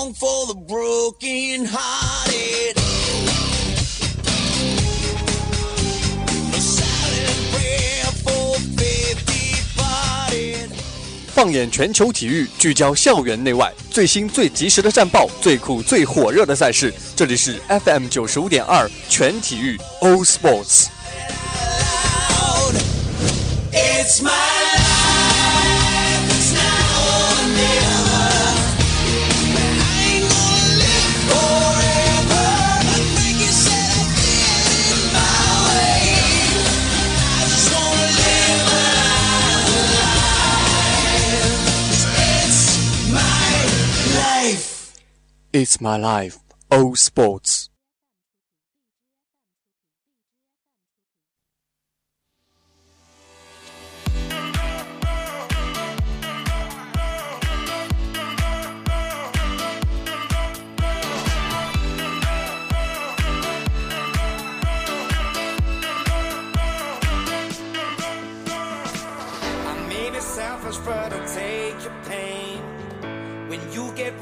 song for the broken hearted. A silent prayer for faith departed. 放眼全球体育，聚焦校园内外，最新最及时的战报，最酷最火热的赛事。这里是 FM 九十五点二全体育 All Sports。It's my life. It's my life. All Sports。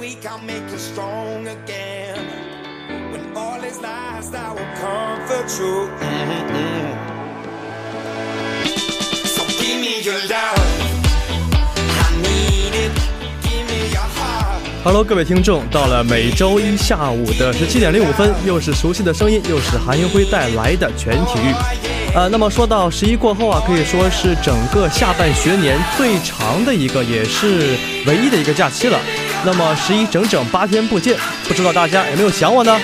Weak, I'll make you strong again. When all is lost, I will comfort you. Mm-mm. So give me your love. I need it. Give me your heart. Hello，各位听众，到了每周一下午的十七点零五分，又是熟悉的声音，又是韩英辉带来的全体育。呃，那么说到十一过后啊，可以说是整个下半学年最长的一个，也是唯一的一个假期了。那么十一整整八天不见，不知道大家有没有想我呢？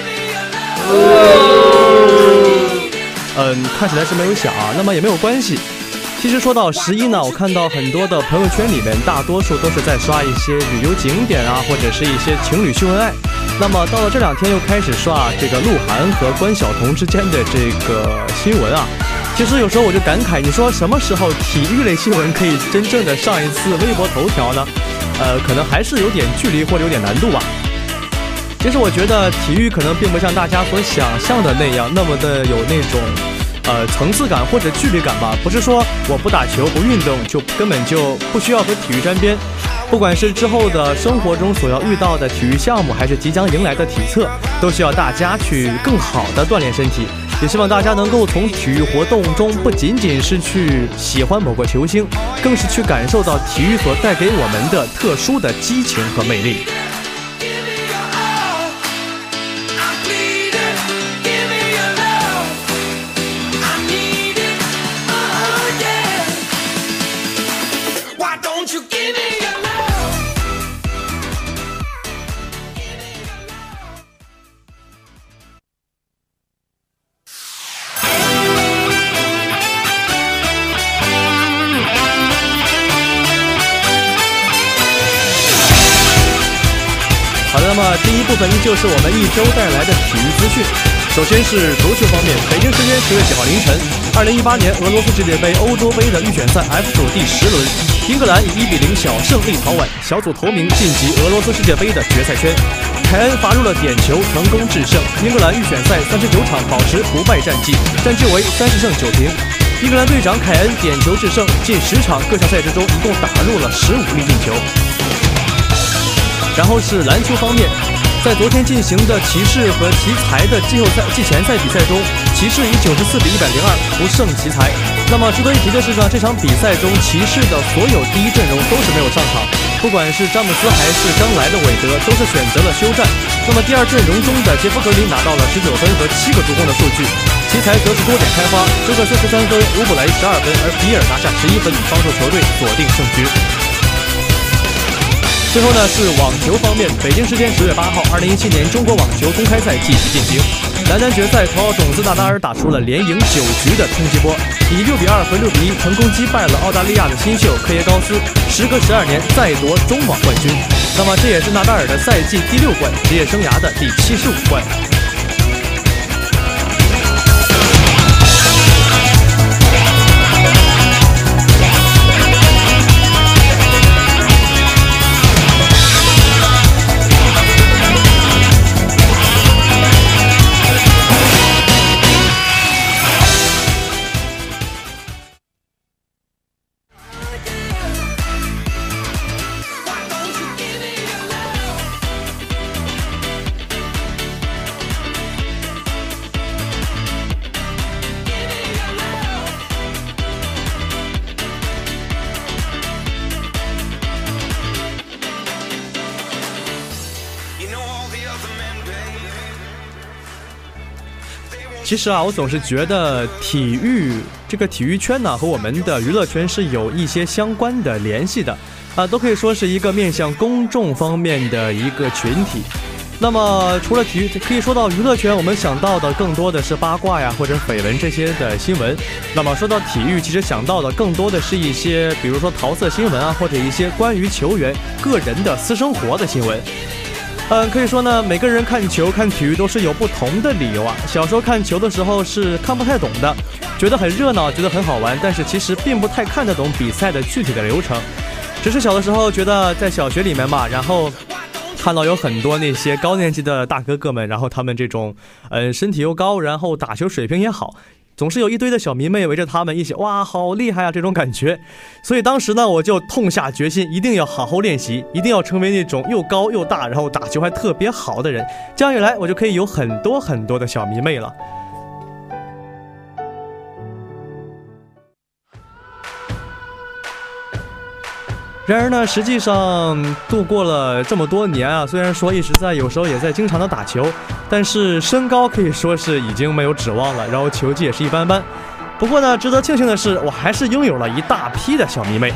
嗯，看起来是没有想啊，那么也没有关系。其实说到十一呢，我看到很多的朋友圈里面，大多数都是在刷一些旅游景点啊，或者是一些情侣秀恩爱。那么到了这两天，又开始刷这个鹿晗和关晓彤之间的这个新闻啊。其实有时候我就感慨，你说什么时候体育类新闻可以真正的上一次微博头条呢？呃，可能还是有点距离或者有点难度吧。其实我觉得体育可能并不像大家所想象的那样那么的有那种，呃，层次感或者距离感吧。不是说我不打球不运动就根本就不需要和体育沾边。不管是之后的生活中所要遇到的体育项目，还是即将迎来的体测，都需要大家去更好的锻炼身体。也希望大家能够从体育活动中不仅仅是去喜欢某个球星，更是去感受到体育所带给我们的特殊的激情和魅力。是我们一周带来的体育资讯。首先是足球方面，北京时间十月九号凌晨，二零一八年俄罗斯世界杯欧洲杯的预选赛 F 组第十轮，英格兰以一比零小胜立陶宛，小组头名晋级俄罗斯世界杯的决赛圈。凯恩罚入了点球，成功制胜。英格兰预选赛三十九场保持不败战绩，战绩为三十胜九平。英格兰队长凯恩点球制胜，近十场各项赛事中一共打入了十五粒进球。然后是篮球方面，在昨天进行的骑士和奇才的季后赛季前赛比赛中，骑士以九十四比一百零二不胜奇才。那么值得一提的是呢，这场比赛中骑士的所有第一阵容都是没有上场，不管是詹姆斯还是刚来的韦德，都是选择了休战。那么第二阵容中的杰夫格林拿到了十九分和七个助攻的数据，奇才则是多点开花，休克斯十三分，乌布雷十二分，而比尔拿下十一分，帮助球队锁定胜局。最后呢是网球方面，北京时间十月八号，二零一七年中国网球公开赛继续进行。男单决赛，头号种子纳达尔打出了连赢九局的冲击波，以六比二和六比一成功击败了澳大利亚的新秀科耶高斯，时隔十二年再夺中网冠军。那么这也是纳达尔的赛季第六冠，职业生涯的第七十五冠。其实啊，我总是觉得体育这个体育圈呢，和我们的娱乐圈是有一些相关的联系的，啊，都可以说是一个面向公众方面的一个群体。那么，除了体育，可以说到娱乐圈，我们想到的更多的是八卦呀，或者绯闻这些的新闻。那么，说到体育，其实想到的更多的是一些，比如说桃色新闻啊，或者一些关于球员个人的私生活的新闻。嗯，可以说呢，每个人看球、看体育都是有不同的理由啊。小时候看球的时候是看不太懂的，觉得很热闹，觉得很好玩，但是其实并不太看得懂比赛的具体的流程。只是小的时候觉得在小学里面嘛，然后看到有很多那些高年级的大哥哥们，然后他们这种，嗯，身体又高，然后打球水平也好。总是有一堆的小迷妹围着他们一起，哇，好厉害啊！这种感觉，所以当时呢，我就痛下决心，一定要好好练习，一定要成为那种又高又大，然后打球还特别好的人。这样一来，我就可以有很多很多的小迷妹了。然而呢，实际上度过了这么多年啊，虽然说一直在，有时候也在经常的打球，但是身高可以说是已经没有指望了，然后球技也是一般般。不过呢，值得庆幸的是，我还是拥有了一大批的小迷妹。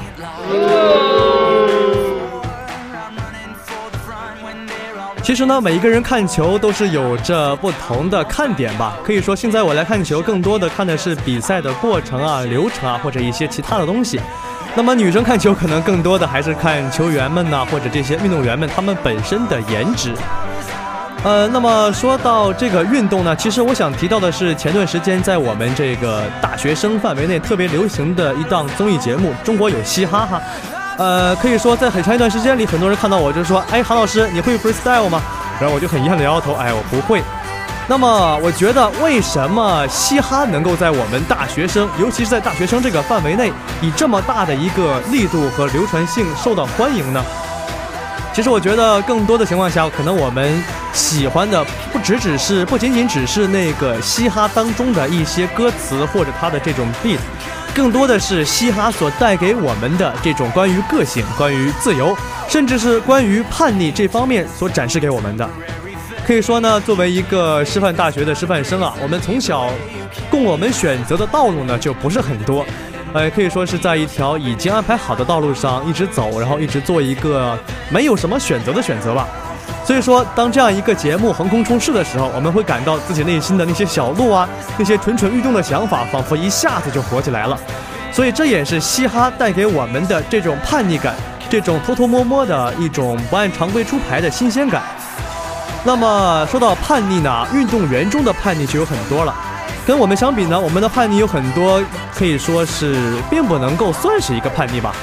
其实呢，每一个人看球都是有着不同的看点吧。可以说，现在我来看球，更多的看的是比赛的过程啊、流程啊，或者一些其他的东西。那么女生看球可能更多的还是看球员们呐，或者这些运动员们他们本身的颜值。呃，那么说到这个运动呢，其实我想提到的是前段时间在我们这个大学生范围内特别流行的一档综艺节目《中国有嘻哈》哈。呃，可以说在很长一段时间里，很多人看到我就说：“哎，韩老师，你会 freestyle 吗？”然后我就很遗憾的摇摇头：“哎，我不会。”那么，我觉得为什么嘻哈能够在我们大学生，尤其是在大学生这个范围内，以这么大的一个力度和流传性受到欢迎呢？其实，我觉得更多的情况下，可能我们喜欢的不只只是，不仅仅只是那个嘻哈当中的一些歌词或者它的这种 beat，更多的是嘻哈所带给我们的这种关于个性、关于自由，甚至是关于叛逆这方面所展示给我们的。可以说呢，作为一个师范大学的师范生啊，我们从小供我们选择的道路呢就不是很多，呃，可以说是在一条已经安排好的道路上一直走，然后一直做一个没有什么选择的选择吧。所以说，当这样一个节目横空出世的时候，我们会感到自己内心的那些小鹿啊，那些蠢蠢欲动的想法，仿佛一下子就活起来了。所以这也是嘻哈带给我们的这种叛逆感，这种偷偷摸摸的一种不按常规出牌的新鲜感。那么说到叛逆呢，运动员中的叛逆就有很多了。跟我们相比呢，我们的叛逆有很多可以说是并不能够算是一个叛逆吧。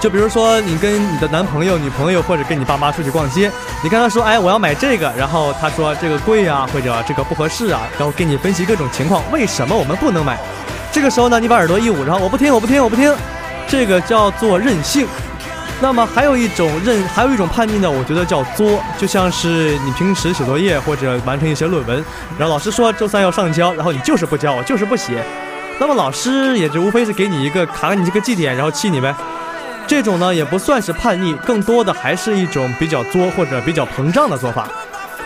就比如说你跟你的男朋友、女朋友或者跟你爸妈出去逛街，你跟他说：“哎，我要买这个。”然后他说：“这个贵啊，或者这个不合适啊。”然后给你分析各种情况，为什么我们不能买？这个时候呢，你把耳朵一捂，然后我不听，我不听，我不听，这个叫做任性。那么还有一种认，还有一种叛逆呢，我觉得叫作，就像是你平时写作业或者完成一些论文，然后老师说周三要上交，然后你就是不交，我就是不写，那么老师也就无非是给你一个卡你这个绩点，然后气你呗。这种呢也不算是叛逆，更多的还是一种比较作或者比较膨胀的做法。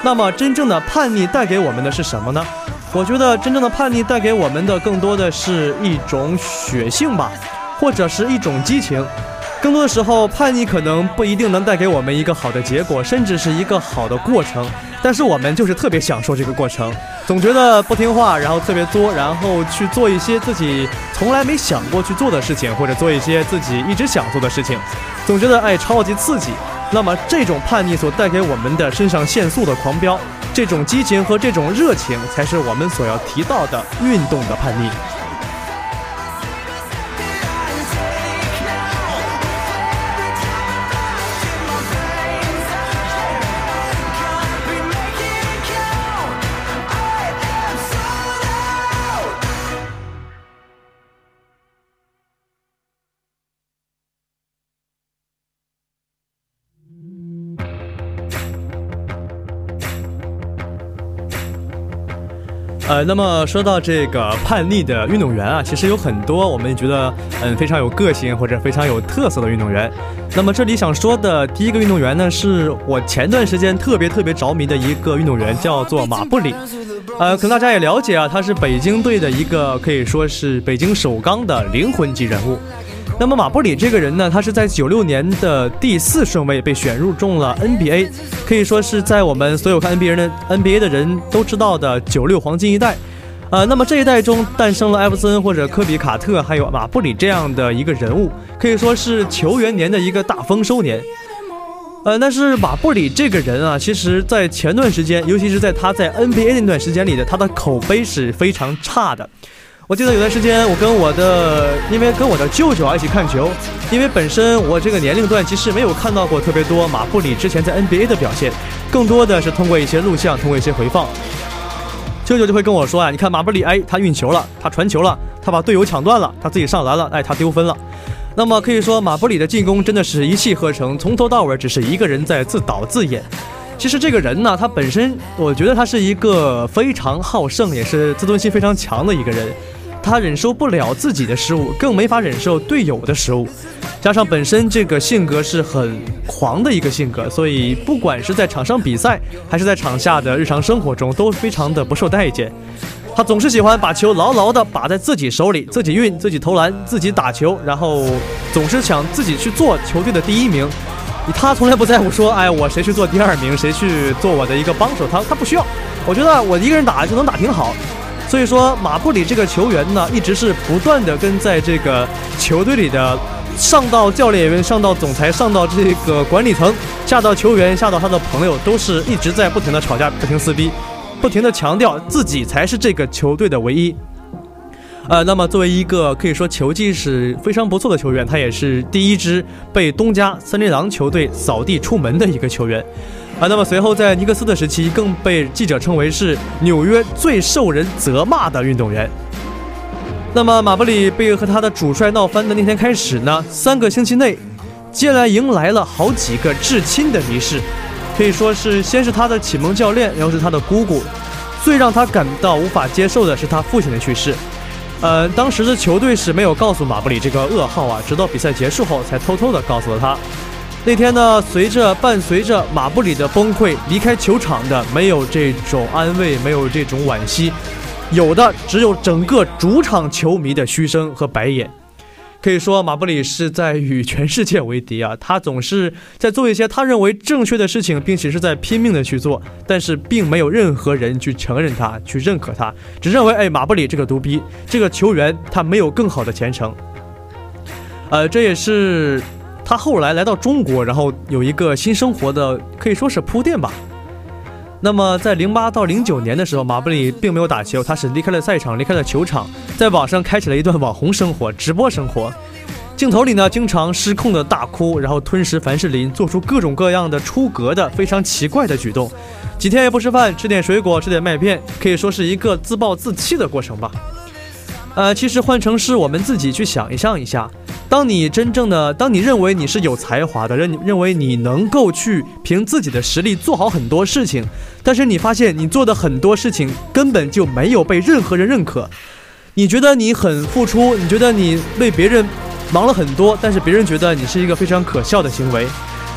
那么真正的叛逆带给我们的是什么呢？我觉得真正的叛逆带给我们的更多的是一种血性吧，或者是一种激情。更多的时候，叛逆可能不一定能带给我们一个好的结果，甚至是一个好的过程。但是我们就是特别享受这个过程，总觉得不听话，然后特别作，然后去做一些自己从来没想过去做的事情，或者做一些自己一直想做的事情，总觉得哎超级刺激。那么这种叛逆所带给我们的肾上腺素的狂飙，这种激情和这种热情，才是我们所要提到的运动的叛逆。呃，那么说到这个叛逆的运动员啊，其实有很多我们觉得嗯非常有个性或者非常有特色的运动员。那么这里想说的第一个运动员呢，是我前段时间特别特别着迷的一个运动员，叫做马布里。呃，可能大家也了解啊，他是北京队的一个可以说是北京首钢的灵魂级人物。那么马布里这个人呢，他是在九六年的第四顺位被选入中了 NBA，可以说是在我们所有看 NBA 的 NBA 的人都知道的九六黄金一代。呃，那么这一代中诞生了艾弗森或者科比、卡特，还有马布里这样的一个人物，可以说是球员年的一个大丰收年。呃，但是马布里这个人啊，其实在前段时间，尤其是在他在 NBA 那段时间里的，他的口碑是非常差的。我记得有段时间，我跟我的，因为跟我的舅舅啊一起看球，因为本身我这个年龄段其实没有看到过特别多马布里之前在 NBA 的表现，更多的是通过一些录像，通过一些回放。舅舅就会跟我说啊，你看马布里，哎，他运球了，他传球了，他把队友抢断了，他自己上篮了，哎，他丢分了。那么可以说，马布里的进攻真的是一气呵成，从头到尾只是一个人在自导自演。其实这个人呢，他本身我觉得他是一个非常好胜，也是自尊心非常强的一个人。他忍受不了自己的失误，更没法忍受队友的失误。加上本身这个性格是很狂的一个性格，所以不管是在场上比赛，还是在场下的日常生活中，都非常的不受待见。他总是喜欢把球牢牢地把在自己手里，自己运，自己投篮，自己打球，然后总是想自己去做球队的第一名。他从来不在乎说，哎，我谁去做第二名，谁去做我的一个帮手，他他不需要。我觉得我一个人打就能打挺好。所以说，马布里这个球员呢，一直是不断的跟在这个球队里的。上到教练员，上到总裁，上到这个管理层，下到球员，下到他的朋友，都是一直在不停的吵架，不停撕逼，不停的强调自己才是这个球队的唯一。呃，那么作为一个可以说球技是非常不错的球员，他也是第一支被东家森林狼球队扫地出门的一个球员。啊，那么随后在尼克斯的时期，更被记者称为是纽约最受人责骂的运动员。那么马布里被和他的主帅闹翻的那天开始呢，三个星期内，接连迎来了好几个至亲的离世，可以说是先是他的启蒙教练，然后是他的姑姑，最让他感到无法接受的是他父亲的去世。呃，当时的球队是没有告诉马布里这个噩耗啊，直到比赛结束后才偷偷的告诉了他。那天呢，随着伴随着马布里的崩溃离开球场的，没有这种安慰，没有这种惋惜。有的只有整个主场球迷的嘘声和白眼，可以说马布里是在与全世界为敌啊！他总是在做一些他认为正确的事情，并且是在拼命的去做，但是并没有任何人去承认他，去认可他，只认为哎，马布里这个独逼，这个球员他没有更好的前程。呃，这也是他后来来到中国，然后有一个新生活的可以说是铺垫吧。那么，在零八到零九年的时候，马布里并没有打球，他是离开了赛场，离开了球场，在网上开启了一段网红生活、直播生活。镜头里呢，经常失控的大哭，然后吞食凡士林，做出各种各样的出格的、非常奇怪的举动。几天也不吃饭，吃点水果，吃点麦片，可以说是一个自暴自弃的过程吧。呃，其实换成是我们自己去想一想一下。当你真正的，当你认为你是有才华的，认认为你能够去凭自己的实力做好很多事情，但是你发现你做的很多事情根本就没有被任何人认可，你觉得你很付出，你觉得你为别人忙了很多，但是别人觉得你是一个非常可笑的行为。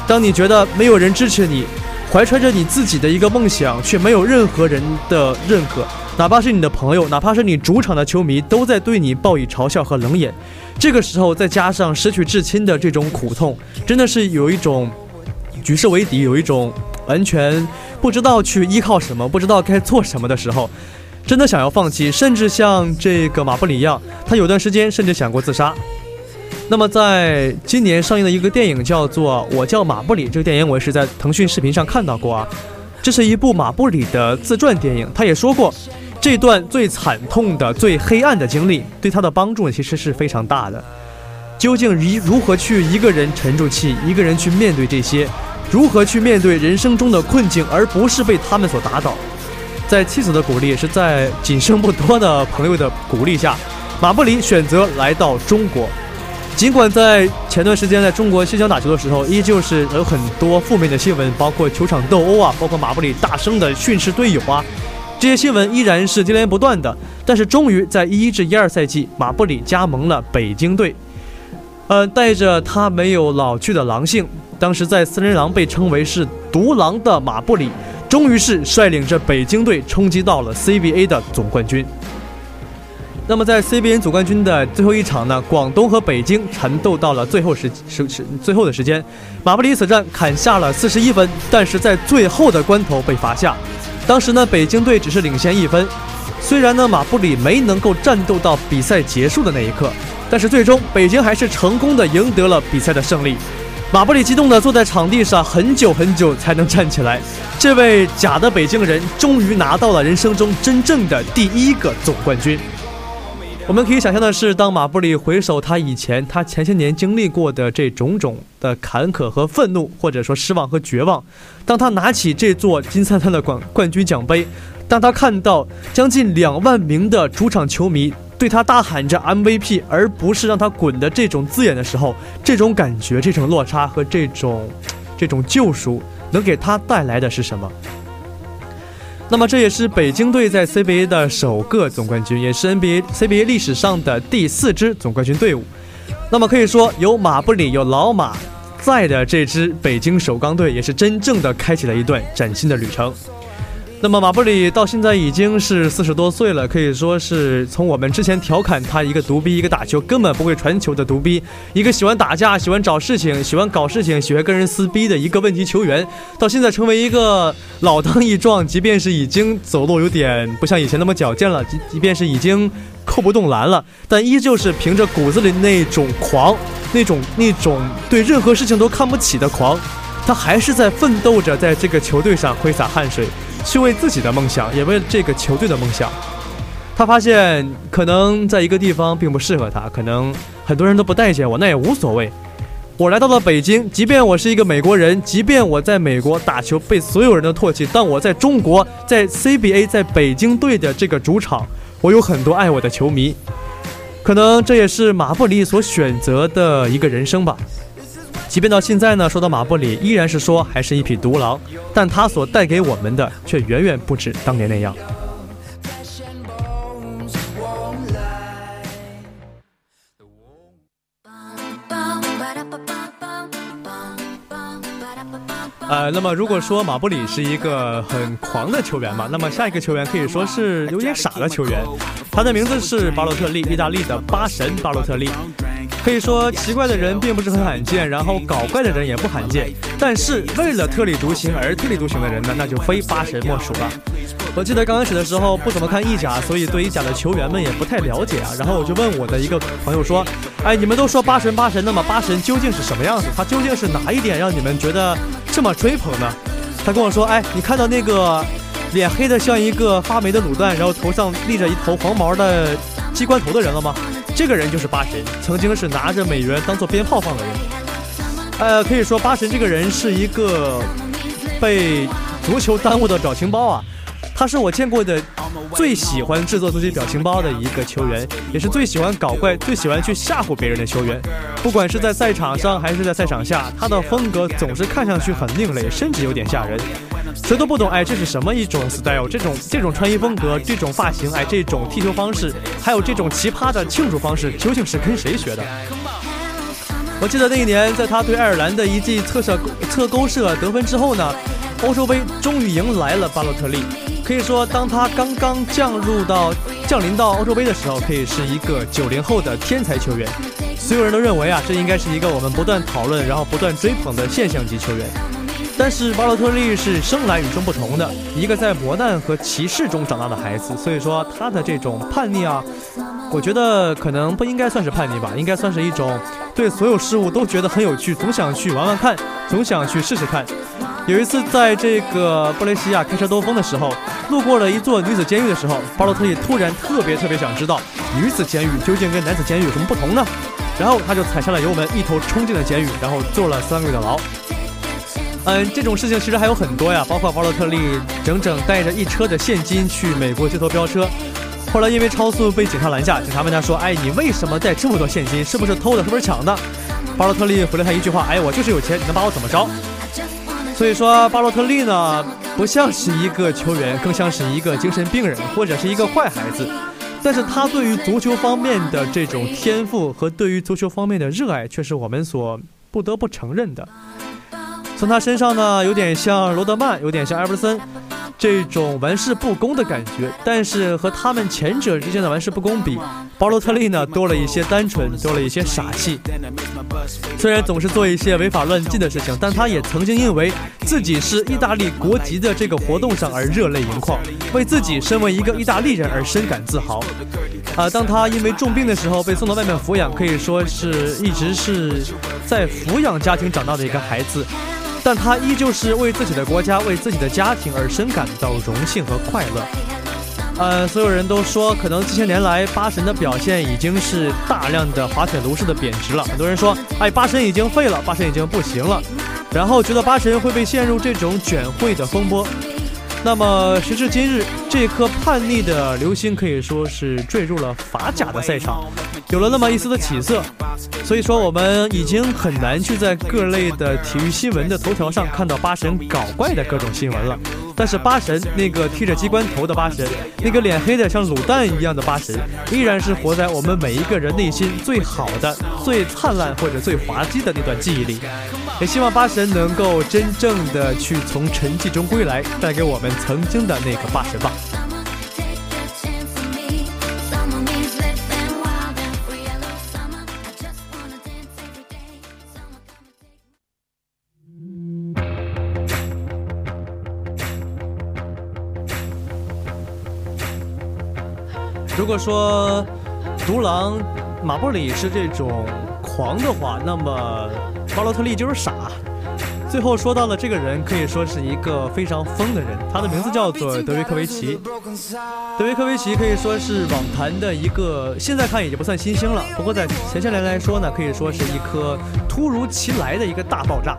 当你觉得没有人支持你，怀揣着你自己的一个梦想，却没有任何人的认可。哪怕是你的朋友，哪怕是你主场的球迷，都在对你报以嘲笑和冷眼。这个时候，再加上失去至亲的这种苦痛，真的是有一种举世为敌，有一种完全不知道去依靠什么，不知道该做什么的时候，真的想要放弃，甚至像这个马布里一样，他有段时间甚至想过自杀。那么，在今年上映的一个电影叫做《我叫马布里》，这个电影我也是在腾讯视频上看到过啊。这是一部马布里的自传电影，他也说过。这段最惨痛的、最黑暗的经历，对他的帮助其实是非常大的。究竟如如何去一个人沉住气，一个人去面对这些，如何去面对人生中的困境，而不是被他们所打倒？在妻子的鼓励，是在仅剩不多的朋友的鼓励下，马布里选择来到中国。尽管在前段时间在中国新疆打球的时候，依旧是有很多负面的新闻，包括球场斗殴啊，包括马布里大声的训斥队友啊。这些新闻依然是接连不断的，但是终于在一一至一二赛季，马布里加盟了北京队。呃，带着他没有老去的狼性，当时在森林狼被称为是独狼的马布里，终于是率领着北京队冲击到了 CBA 的总冠军。那么在 CBA 总冠军的最后一场呢，广东和北京缠斗到了最后时时时最后的时间，马布里此战砍下了四十一分，但是在最后的关头被罚下。当时呢，北京队只是领先一分，虽然呢马布里没能够战斗到比赛结束的那一刻，但是最终北京还是成功的赢得了比赛的胜利。马布里激动的坐在场地上很久很久才能站起来。这位假的北京人终于拿到了人生中真正的第一个总冠军。我们可以想象的是，当马布里回首他以前、他前些年经历过的这种种的坎坷和愤怒，或者说失望和绝望，当他拿起这座金灿灿的冠冠军奖杯，当他看到将近两万名的主场球迷对他大喊着 MVP，而不是让他滚的这种字眼的时候，这种感觉、这种落差和这种这种救赎，能给他带来的是什么？那么这也是北京队在 CBA 的首个总冠军，也是 NBA CBA 历史上的第四支总冠军队伍。那么可以说，有马布里、有老马在的这支北京首钢队，也是真正的开启了一段崭新的旅程。那么马布里到现在已经是四十多岁了，可以说是从我们之前调侃他一个独逼、一个打球根本不会传球的独逼，一个喜欢打架、喜欢找事情、喜欢搞事情、喜欢跟人撕逼的一个问题球员，到现在成为一个老当益壮，即便是已经走路有点不像以前那么矫健了，即即便是已经扣不动篮了，但依旧是凭着骨子里那种狂，那种那种对任何事情都看不起的狂，他还是在奋斗着，在这个球队上挥洒汗水。去为自己的梦想，也为这个球队的梦想。他发现，可能在一个地方并不适合他，可能很多人都不待见我，那也无所谓。我来到了北京，即便我是一个美国人，即便我在美国打球被所有人都唾弃，但我在中国，在 CBA，在北京队的这个主场，我有很多爱我的球迷。可能这也是马布里所选择的一个人生吧。即便到现在呢，说到马布里，依然是说还是一匹独狼，但他所带给我们的却远远不止当年那样。呃，那么如果说马布里是一个很狂的球员嘛，那么下一个球员可以说是有点傻的球员，他的名字是巴洛特利，意大利的八神巴洛特利。可以说奇怪的人并不是很罕见，然后搞怪的人也不罕见，但是为了特立独行而特立独行的人呢，那就非八神莫属了。我记得刚开始的时候不怎么看意甲，所以对意甲的球员们也不太了解啊。然后我就问我的一个朋友说：“哎，你们都说八神八神，那么八神究竟是什么样子？他究竟是哪一点让你们觉得这么追捧呢？”他跟我说：“哎，你看到那个脸黑的像一个发霉的卤蛋，然后头上立着一头黄毛的机关头的人了吗？这个人就是八神，曾经是拿着美元当做鞭炮放的人。呃，可以说八神这个人是一个被足球耽误的表情包啊。”他是我见过的最喜欢制作自己表情包的一个球员，也是最喜欢搞怪、最喜欢去吓唬别人的球员。不管是在赛场上还是在赛场下，他的风格总是看上去很另类，甚至有点吓人。谁都不懂，哎，这是什么一种 style？这种这种穿衣风格，这种发型，哎，这种踢球方式，还有这种奇葩的庆祝方式，究竟是跟谁学的？我记得那一年，在他对爱尔兰的一记侧射侧勾射得分之后呢，欧洲杯终于迎来了巴洛特利。可以说，当他刚刚降入到降临到欧洲杯的时候，可以是一个九零后的天才球员。所有人都认为啊，这应该是一个我们不断讨论，然后不断追捧的现象级球员。但是巴洛特利是生来与众不同的，一个在磨难和歧视中长大的孩子。所以说，他的这种叛逆啊，我觉得可能不应该算是叛逆吧，应该算是一种对所有事物都觉得很有趣，总想去玩玩看，总想去试试看。有一次，在这个布雷西亚开车兜风的时候，路过了一座女子监狱的时候，巴洛特利突然特别特别想知道，女子监狱究竟跟男子监狱有什么不同呢？然后他就踩下了油门，一头冲进了监狱，然后坐了三个月的牢。嗯，这种事情其实还有很多呀，包括巴洛特利整整带着一车的现金去美国街头飙车，后来因为超速被警察拦下，警察问他说：“哎，你为什么带这么多现金？是不是偷的？是不是抢的？”巴洛特利回了他一句话：“哎，我就是有钱，你能把我怎么着？”所以说，巴洛特利呢，不像是一个球员，更像是一个精神病人，或者是一个坏孩子。但是他对于足球方面的这种天赋和对于足球方面的热爱，却是我们所不得不承认的。从他身上呢，有点像罗德曼，有点像艾弗森。这种玩世不恭的感觉，但是和他们前者之间的玩世不恭比，巴洛特利呢多了一些单纯，多了一些傻气。虽然总是做一些违法乱纪的事情，但他也曾经因为自己是意大利国籍的这个活动上而热泪盈眶，为自己身为一个意大利人而深感自豪。啊，当他因为重病的时候被送到外面抚养，可以说是一直是在抚养家庭长大的一个孩子。但他依旧是为自己的国家、为自己的家庭而深感到荣幸和快乐。呃，所有人都说，可能这些年来八神的表现已经是大量的滑铁卢式的贬值了。很多人说，哎，八神已经废了，八神已经不行了，然后觉得八神会被陷入这种卷会的风波。那么时至今日，这颗叛逆的流星可以说是坠入了法甲的赛场，有了那么一丝的起色。所以说，我们已经很难去在各类的体育新闻的头条上看到八神搞怪的各种新闻了。但是八神那个剃着机关头的八神，那个脸黑的像卤蛋一样的八神，依然是活在我们每一个人内心最好的、最灿烂或者最滑稽的那段记忆里。也希望八神能够真正的去从沉寂中归来，带给我们曾经的那个八神吧。如果说独狼马布里是这种狂的话，那么巴洛特利就是傻。最后说到了这个人，可以说是一个非常疯的人，他的名字叫做德维科维奇。德维科维奇可以说是网坛的一个，现在看已经不算新星了，不过在前些年来说呢，可以说是一颗突如其来的一个大爆炸。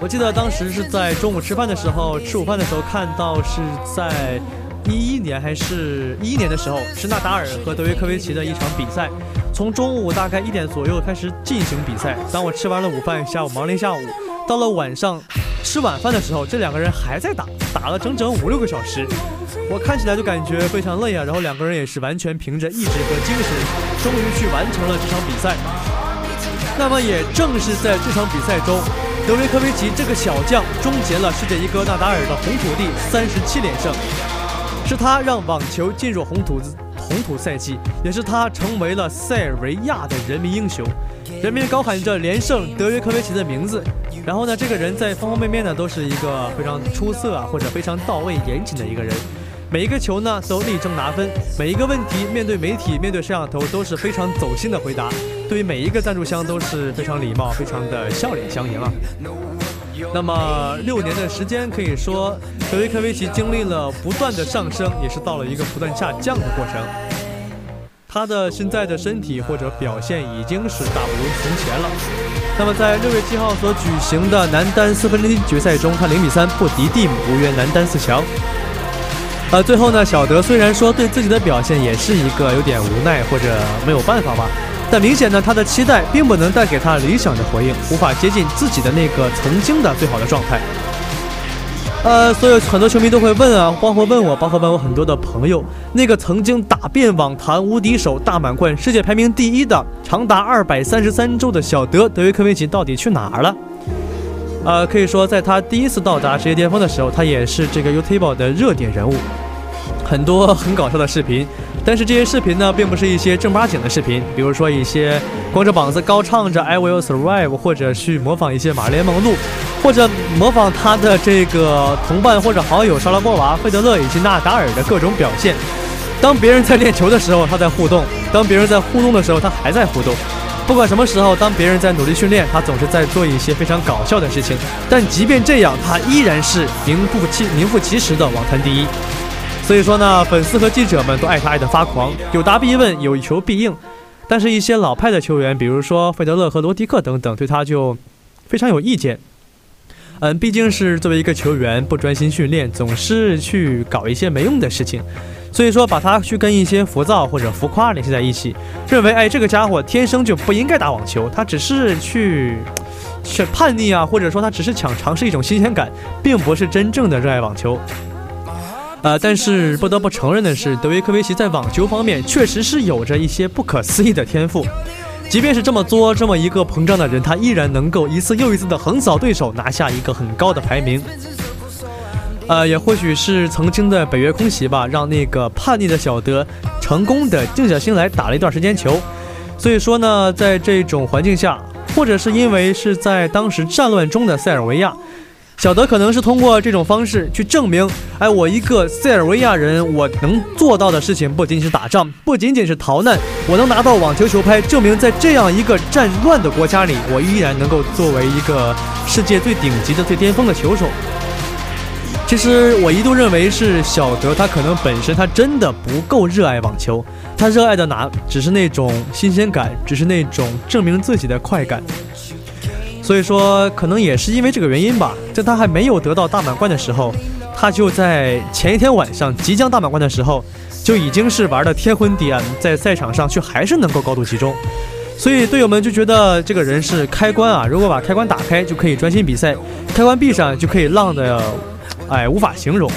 我记得当时是在中午吃饭的时候，吃午饭的时候看到是在。一一年还是一一年的时候，是纳达尔和德约科维奇的一场比赛，从中午大概一点左右开始进行比赛。当我吃完了午饭，下午忙了一下午，到了晚上吃晚饭的时候，这两个人还在打，打了整整五六个小时。我看起来就感觉非常累啊，然后两个人也是完全凭着意志和精神，终于去完成了这场比赛。那么也正是在这场比赛中，德约科维奇这个小将终结了世界一哥纳达尔的红土地三十七连胜。是他让网球进入红土红土赛季，也是他成为了塞尔维亚的人民英雄，人民高喊着连胜德约科维奇的名字。然后呢，这个人在方方面面呢都是一个非常出色啊，或者非常到位、严谨的一个人。每一个球呢都力争拿分，每一个问题面对媒体、面对摄像头都是非常走心的回答，对于每一个赞助商都是非常礼貌、非常的笑脸相迎啊。那么六年的时间，可以说德维科维奇经历了不断的上升，也是到了一个不断下降的过程。他的现在的身体或者表现已经是大不如从前了。那么在六月七号所举行的男单四分之一决赛中，他零比三不敌蒂姆，无缘男单四强。呃，最后呢，小德虽然说对自己的表现也是一个有点无奈或者没有办法吧。但明显呢，他的期待并不能带给他理想的回应，无法接近自己的那个曾经的最好的状态。呃，所以很多球迷都会问啊，包括问我，包括问我很多的朋友，那个曾经打遍网坛无敌手、大满贯、世界排名第一的长达二百三十三周的小德德约科维奇到底去哪儿了？呃，可以说在他第一次到达职业巅峰的时候，他也是这个 YouTube 的热点人物，很多很搞笑的视频。但是这些视频呢，并不是一些正八经的视频，比如说一些光着膀子高唱着 I Will Survive，或者去模仿一些马莲梦露，或者模仿他的这个同伴或者好友莎拉波娃、费德勒以及纳达尔的各种表现。当别人在练球的时候，他在互动；当别人在互动的时候，他还在互动。不管什么时候，当别人在努力训练，他总是在做一些非常搞笑的事情。但即便这样，他依然是名副其名副其实的网坛第一。所以说呢，粉丝和记者们都爱他爱得发狂，有答必问，有求必应。但是，一些老派的球员，比如说费德勒和罗迪克等等，对他就非常有意见。嗯，毕竟是作为一个球员，不专心训练，总是去搞一些没用的事情。所以说，把他去跟一些浮躁或者浮夸联系在一起，认为哎，这个家伙天生就不应该打网球，他只是去去叛逆啊，或者说他只是想尝试一种新鲜感，并不是真正的热爱网球。呃，但是不得不承认的是，德约科维奇在网球方面确实是有着一些不可思议的天赋。即便是这么作、这么一个膨胀的人，他依然能够一次又一次的横扫对手，拿下一个很高的排名。呃，也或许是曾经的北约空袭吧，让那个叛逆的小德成功的静下心来打了一段时间球。所以说呢，在这种环境下，或者是因为是在当时战乱中的塞尔维亚。小德可能是通过这种方式去证明，哎，我一个塞尔维亚人，我能做到的事情不仅仅是打仗，不仅仅是逃难，我能拿到网球球拍，证明在这样一个战乱的国家里，我依然能够作为一个世界最顶级的、最巅峰的球手。其实我一度认为是小德，他可能本身他真的不够热爱网球，他热爱的哪只是那种新鲜感，只是那种证明自己的快感。所以说，可能也是因为这个原因吧，在他还没有得到大满贯的时候，他就在前一天晚上即将大满贯的时候，就已经是玩的天昏地暗，在赛场上却还是能够高度集中。所以队友们就觉得这个人是开关啊，如果把开关打开，就可以专心比赛；开关闭上，就可以浪的，哎，无法形容。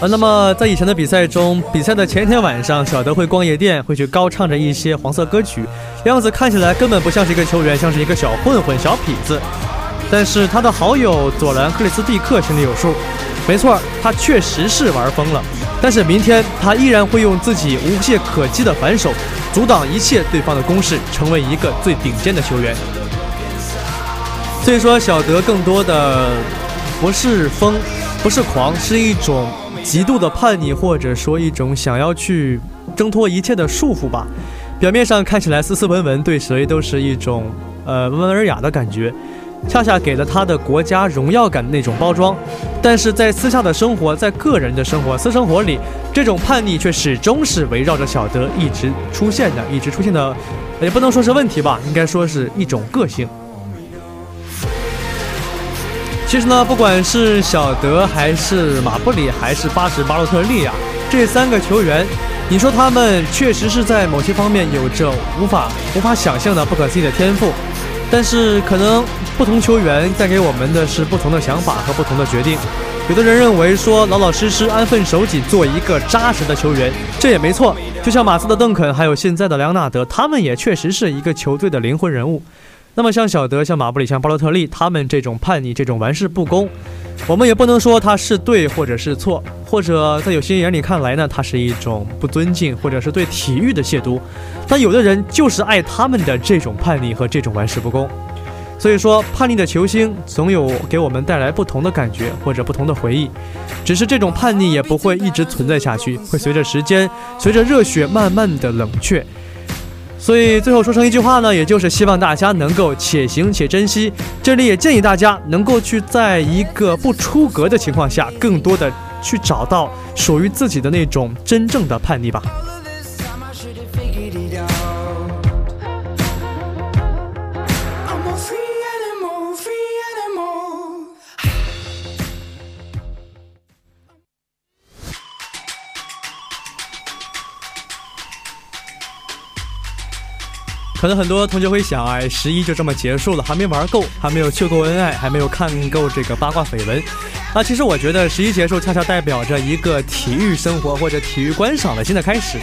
呃，那么在以前的比赛中，比赛的前一天晚上，小德会逛夜店，会去高唱着一些黄色歌曲，样子看起来根本不像是一个球员，像是一个小混混、小痞子。但是他的好友佐兰克里斯蒂克心里有数，没错，他确实是玩疯了。但是明天他依然会用自己无懈可击的反手，阻挡一切对方的攻势，成为一个最顶尖的球员。所以说，小德更多的不是疯，不是狂，是一种。极度的叛逆，或者说一种想要去挣脱一切的束缚吧。表面上看起来斯斯文文，对谁都是一种呃温文尔雅的感觉，恰恰给了他的国家荣耀感那种包装。但是在私下的生活，在个人的生活、私生活里，这种叛逆却始终是围绕着小德一直出现的，一直出现的，也不能说是问题吧，应该说是一种个性。其实呢，不管是小德还是马布里，还是巴什巴洛特利啊，这三个球员，你说他们确实是在某些方面有着无法无法想象的不可思议的天赋，但是可能不同球员带给我们的是不同的想法和不同的决定。有的人认为说老老实实安分守己做一个扎实的球员，这也没错。就像马刺的邓肯，还有现在的莱昂纳德，他们也确实是一个球队的灵魂人物。那么像小德、像马布里、像巴洛特利，他们这种叛逆、这种玩世不恭，我们也不能说他是对或者是错，或者在有些人眼里看来呢，他是一种不尊敬，或者是对体育的亵渎。但有的人就是爱他们的这种叛逆和这种玩世不恭。所以说，叛逆的球星总有给我们带来不同的感觉或者不同的回忆。只是这种叛逆也不会一直存在下去，会随着时间、随着热血慢慢的冷却。所以最后说成一句话呢，也就是希望大家能够且行且珍惜。这里也建议大家能够去在一个不出格的情况下，更多的去找到属于自己的那种真正的叛逆吧。可能很多同学会想，哎，十一就这么结束了，还没玩够，还没有秀够恩爱，还没有看够这个八卦绯闻。那，其实我觉得十一结束恰恰代表着一个体育生活或者体育观赏的新的开始。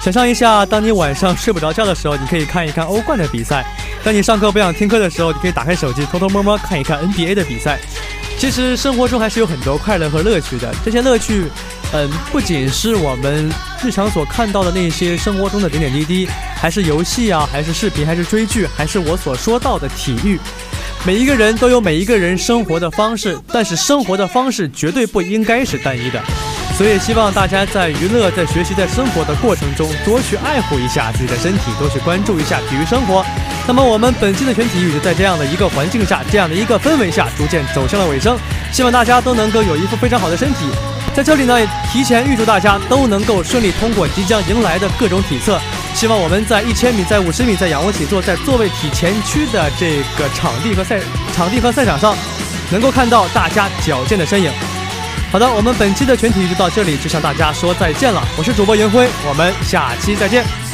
想象一下，当你晚上睡不着觉的时候，你可以看一看欧冠的比赛；当你上课不想听课的时候，你可以打开手机偷偷摸摸看一看 NBA 的比赛。其实生活中还是有很多快乐和乐趣的，这些乐趣。嗯，不仅是我们日常所看到的那些生活中的点点滴滴，还是游戏啊，还是视频，还是追剧，还是我所说到的体育。每一个人都有每一个人生活的方式，但是生活的方式绝对不应该是单一的。所以希望大家在娱乐、在学习、在生活的过程中，多去爱护一下自己的身体，多去关注一下体育生活。那么我们本期的全体育就在这样的一个环境下，这样的一个氛围下，逐渐走向了尾声。希望大家都能够有一副非常好的身体。在这里呢，提前预祝大家都能够顺利通过即将迎来的各种体测。希望我们在一千米、在五十米、在仰卧起坐、在座位体前屈的这个场地和赛场地和赛场上，能够看到大家矫健的身影。好的，我们本期的全体就到这里，就向大家说再见了。我是主播云辉，我们下期再见。